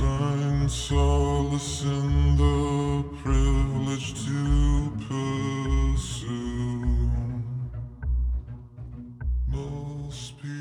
Find solace in the privilege to pursue. Most people.